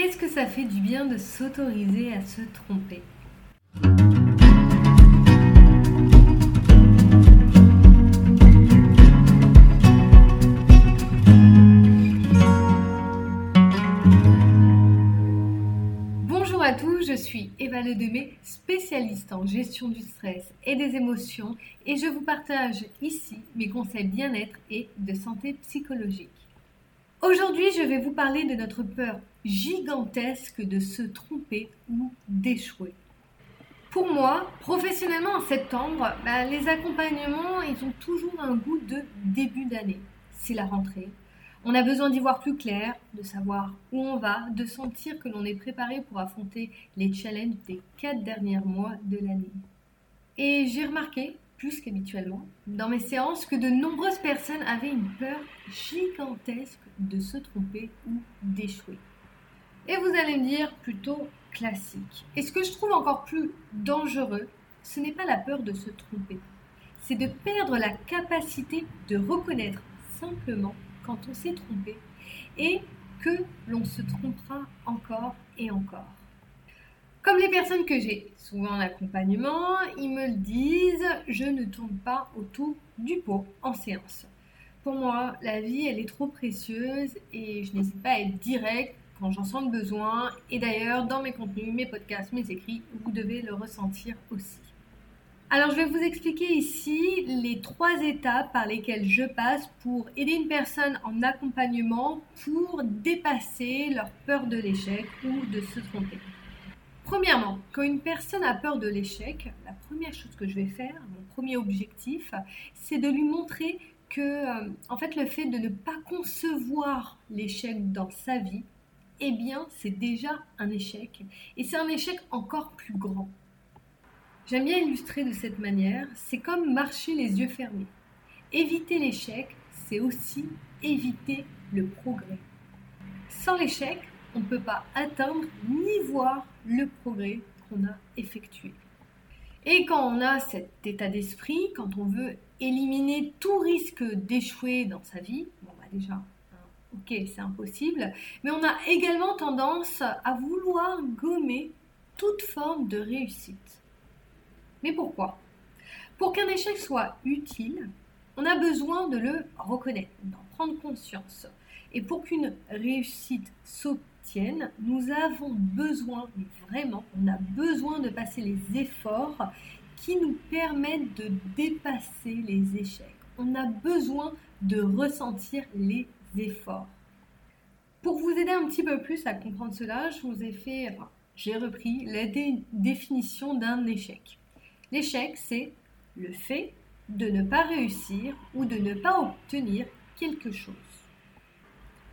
Qu'est-ce que ça fait du bien de s'autoriser à se tromper Bonjour à tous, je suis Eva Ledemé, spécialiste en gestion du stress et des émotions et je vous partage ici mes conseils bien-être et de santé psychologique. Aujourd'hui, je vais vous parler de notre peur gigantesque de se tromper ou d'échouer. Pour moi, professionnellement en septembre, bah, les accompagnements, ils ont toujours un goût de début d'année. C'est la rentrée. On a besoin d'y voir plus clair, de savoir où on va, de sentir que l'on est préparé pour affronter les challenges des quatre derniers mois de l'année. Et j'ai remarqué plus qu'habituellement, dans mes séances que de nombreuses personnes avaient une peur gigantesque de se tromper ou d'échouer. Et vous allez me dire plutôt classique. Et ce que je trouve encore plus dangereux, ce n'est pas la peur de se tromper, c'est de perdre la capacité de reconnaître simplement quand on s'est trompé et que l'on se trompera encore et encore. Comme les personnes que j'ai souvent en accompagnement, ils me le disent, je ne tourne pas autour du pot en séance. Pour moi, la vie, elle est trop précieuse et je n'hésite pas à être direct quand j'en sens le besoin. Et d'ailleurs, dans mes contenus, mes podcasts, mes écrits, vous devez le ressentir aussi. Alors, je vais vous expliquer ici les trois étapes par lesquelles je passe pour aider une personne en accompagnement pour dépasser leur peur de l'échec ou de se tromper. Premièrement, quand une personne a peur de l'échec, la première chose que je vais faire, mon premier objectif, c'est de lui montrer que, euh, en fait, le fait de ne pas concevoir l'échec dans sa vie, eh bien, c'est déjà un échec. Et c'est un échec encore plus grand. J'aime bien illustrer de cette manière, c'est comme marcher les yeux fermés. Éviter l'échec, c'est aussi éviter le progrès. Sans l'échec, on ne peut pas atteindre ni voir le progrès qu'on a effectué. Et quand on a cet état d'esprit, quand on veut éliminer tout risque d'échouer dans sa vie, bon bah déjà, ok, c'est impossible, mais on a également tendance à vouloir gommer toute forme de réussite. Mais pourquoi? Pour qu'un échec soit utile, on a besoin de le reconnaître, d'en prendre conscience. Et pour qu'une réussite s'obtienne, nous avons besoin, mais vraiment, on a besoin de passer les efforts qui nous permettent de dépasser les échecs. On a besoin de ressentir les efforts. Pour vous aider un petit peu plus à comprendre cela, je vous ai fait, j'ai repris la définition d'un échec. L'échec, c'est le fait de ne pas réussir ou de ne pas obtenir quelque chose.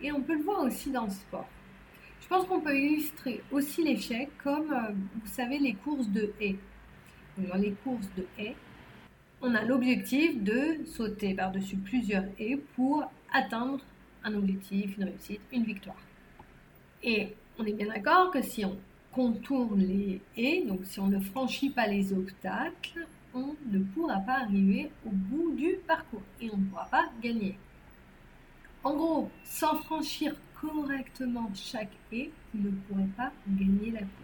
Et on peut le voir aussi dans le sport. Je pense qu'on peut illustrer aussi l'échec comme, euh, vous savez, les courses de haies. Dans les courses de haies, on a l'objectif de sauter par-dessus plusieurs haies pour atteindre un objectif, une réussite, une victoire. Et on est bien d'accord que si on contourne les haies, donc si on ne franchit pas les obstacles, on ne pourra pas arriver au bout du parcours et on ne pourra pas gagner. En gros, sans franchir correctement chaque haie, vous ne pourrez pas gagner la course.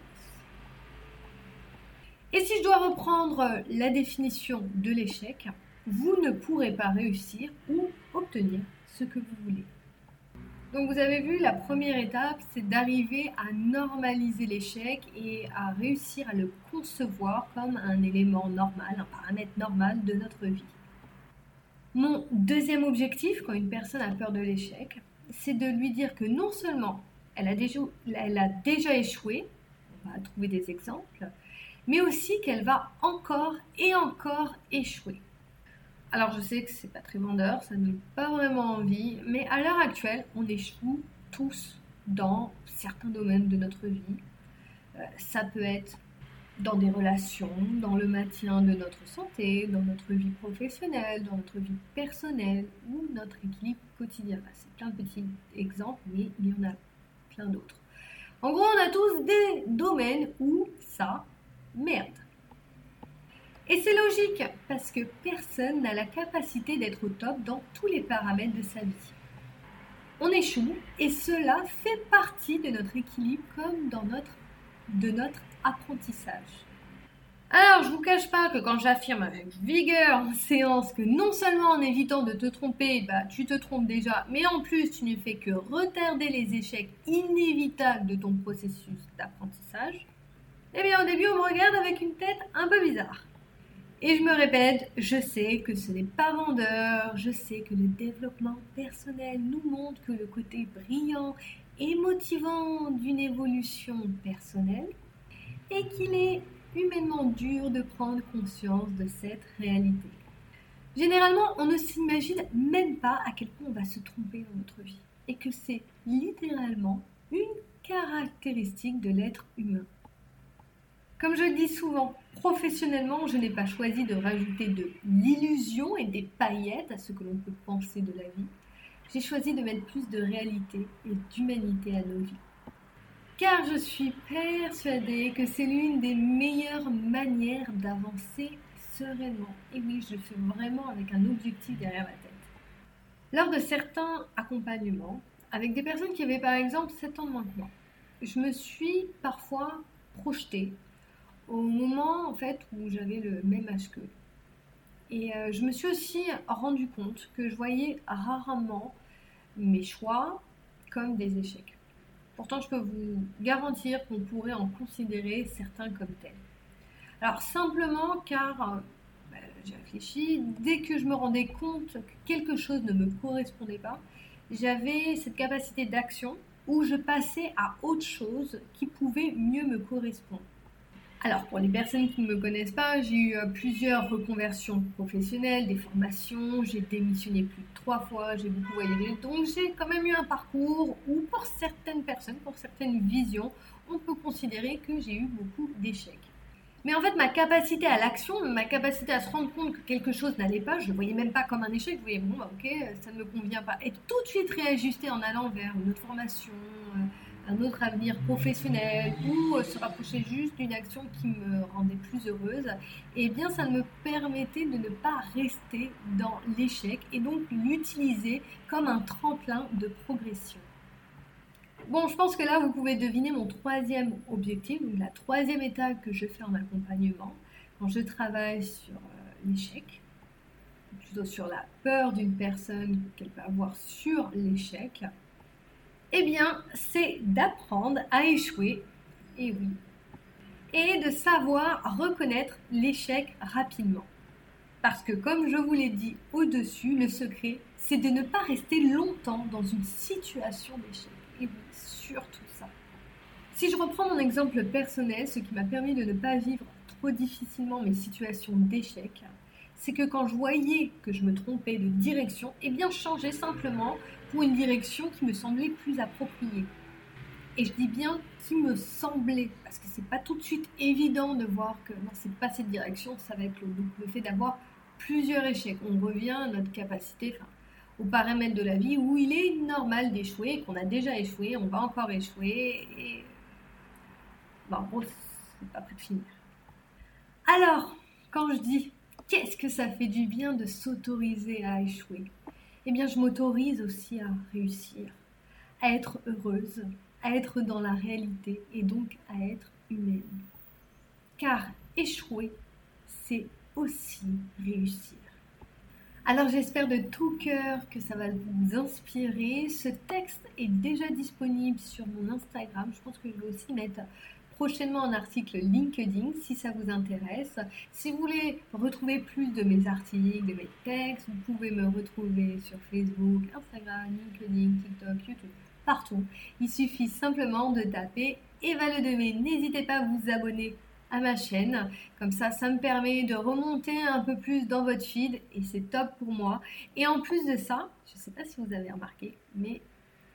Et si je dois reprendre la définition de l'échec, vous ne pourrez pas réussir ou obtenir ce que vous voulez. Donc vous avez vu, la première étape, c'est d'arriver à normaliser l'échec et à réussir à le concevoir comme un élément normal, un paramètre normal de notre vie. Mon deuxième objectif, quand une personne a peur de l'échec, c'est de lui dire que non seulement elle a déjà, échoué, on va trouver des exemples, mais aussi qu'elle va encore et encore échouer. Alors je sais que c'est pas très vendeur, ça n'est pas vraiment envie, mais à l'heure actuelle, on échoue tous dans certains domaines de notre vie. Euh, ça peut être dans des relations, dans le maintien de notre santé, dans notre vie professionnelle, dans notre vie personnelle ou notre équilibre quotidien. C'est plein de petits exemples, mais il y en a plein d'autres. En gros, on a tous des domaines où ça merde. Et c'est logique, parce que personne n'a la capacité d'être au top dans tous les paramètres de sa vie. on échoue et cela fait partie de notre équilibre comme dans notre, de notre apprentissage. Alors, je vous cache pas que quand j'affirme avec vigueur en séance que non seulement en évitant de te tromper, bah, tu te trompes déjà, mais en plus tu ne fais que retarder les échecs inévitables de ton processus d'apprentissage, eh bien au début on me regarde avec une tête un peu bizarre. Et je me répète, je sais que ce n'est pas vendeur, je sais que le développement personnel nous montre que le côté brillant et motivant d'une évolution personnelle et qu'il est humainement dur de prendre conscience de cette réalité. Généralement, on ne s'imagine même pas à quel point on va se tromper dans notre vie et que c'est littéralement une caractéristique de l'être humain. Comme je le dis souvent, professionnellement, je n'ai pas choisi de rajouter de l'illusion et des paillettes à ce que l'on peut penser de la vie. J'ai choisi de mettre plus de réalité et d'humanité à nos vies car je suis persuadée que c'est l'une des meilleures manières d'avancer sereinement. Et oui, je le fais vraiment avec un objectif derrière la tête. Lors de certains accompagnements, avec des personnes qui avaient par exemple 7 ans de moi, je me suis parfois projetée au moment en fait où j'avais le même âge qu'eux. Et euh, je me suis aussi rendu compte que je voyais rarement mes choix comme des échecs. Pourtant, je peux vous garantir qu'on pourrait en considérer certains comme tels. Alors simplement car euh, ben, j'ai réfléchi, dès que je me rendais compte que quelque chose ne me correspondait pas, j'avais cette capacité d'action où je passais à autre chose qui pouvait mieux me correspondre. Alors, pour les personnes qui ne me connaissent pas, j'ai eu euh, plusieurs reconversions professionnelles, des formations, j'ai démissionné plus de trois fois, j'ai beaucoup voyagé. Donc, j'ai quand même eu un parcours où, pour certaines personnes, pour certaines visions, on peut considérer que j'ai eu beaucoup d'échecs. Mais en fait, ma capacité à l'action, ma capacité à se rendre compte que quelque chose n'allait pas, je ne voyais même pas comme un échec, je voyais, bon, bah, ok, ça ne me convient pas. Et tout de suite réajuster en allant vers une autre formation. Euh, un autre avenir professionnel ou euh, se rapprocher juste d'une action qui me rendait plus heureuse, et eh bien ça me permettait de ne pas rester dans l'échec et donc l'utiliser comme un tremplin de progression. Bon, je pense que là, vous pouvez deviner mon troisième objectif, la troisième étape que je fais en accompagnement quand je travaille sur euh, l'échec, plutôt sur la peur d'une personne qu'elle peut avoir sur l'échec. Eh bien, c'est d'apprendre à échouer, et oui, et de savoir reconnaître l'échec rapidement. Parce que comme je vous l'ai dit au-dessus, le secret, c'est de ne pas rester longtemps dans une situation d'échec. Et oui, surtout ça. Si je reprends mon exemple personnel, ce qui m'a permis de ne pas vivre trop difficilement mes situations d'échec, c'est que quand je voyais que je me trompais de direction, eh bien, je changeais simplement pour une direction qui me semblait plus appropriée. Et je dis bien qui me semblait, parce que c'est pas tout de suite évident de voir que non, c'est pas cette direction, ça va être le, le fait d'avoir plusieurs échecs. On revient à notre capacité, enfin, au paramètre de la vie où il est normal d'échouer, qu'on a déjà échoué, on va encore échouer, et bon, en gros, c'est pas prêt de finir. Alors, quand je dis qu'est-ce que ça fait du bien de s'autoriser à échouer? Eh bien, je m'autorise aussi à réussir, à être heureuse, à être dans la réalité et donc à être humaine. Car échouer, c'est aussi réussir. Alors j'espère de tout cœur que ça va vous inspirer. Ce texte est déjà disponible sur mon Instagram. Je pense que je vais aussi mettre prochainement un article LinkedIn si ça vous intéresse. Si vous voulez retrouver plus de mes articles, de mes textes, vous pouvez me retrouver sur Facebook, Instagram, LinkedIn, TikTok, YouTube, partout. Il suffit simplement de taper Eva Le Demé. N'hésitez pas à vous abonner à ma chaîne. Comme ça, ça me permet de remonter un peu plus dans votre feed et c'est top pour moi. Et en plus de ça, je ne sais pas si vous avez remarqué, mais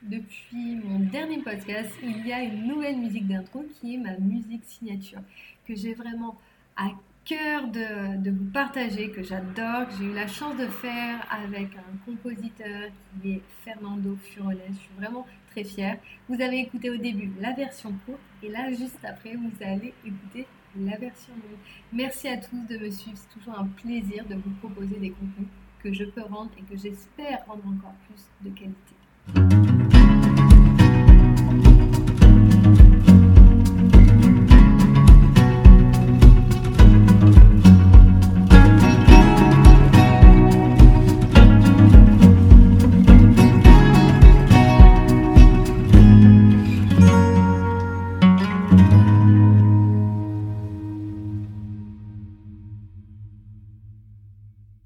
depuis mon dernier podcast, il y a une nouvelle musique d'intro qui est ma musique signature, que j'ai vraiment à cœur de, vous partager, que j'adore, que j'ai eu la chance de faire avec un compositeur qui est Fernando Furones. Je suis vraiment très fière. Vous avez écouté au début la version courte et là, juste après, vous allez écouter la version longue. Merci à tous de me suivre. C'est toujours un plaisir de vous proposer des contenus que je peux rendre et que j'espère rendre encore plus de qualité.